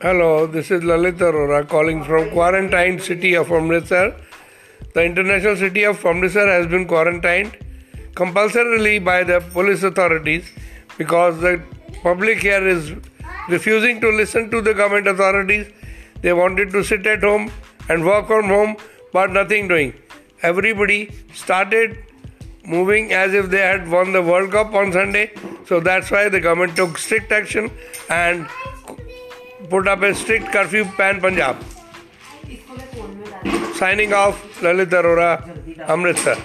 Hello, this is Lalit Arora calling from quarantined city of Amritsar. The international city of Amritsar has been quarantined compulsorily by the police authorities because the public here is refusing to listen to the government authorities. They wanted to sit at home and work from home, but nothing doing. Everybody started moving as if they had won the World Cup on Sunday. So that's why the government took strict action and put up a strict curfew pan Punjab signing off Lalit Arora Amritsar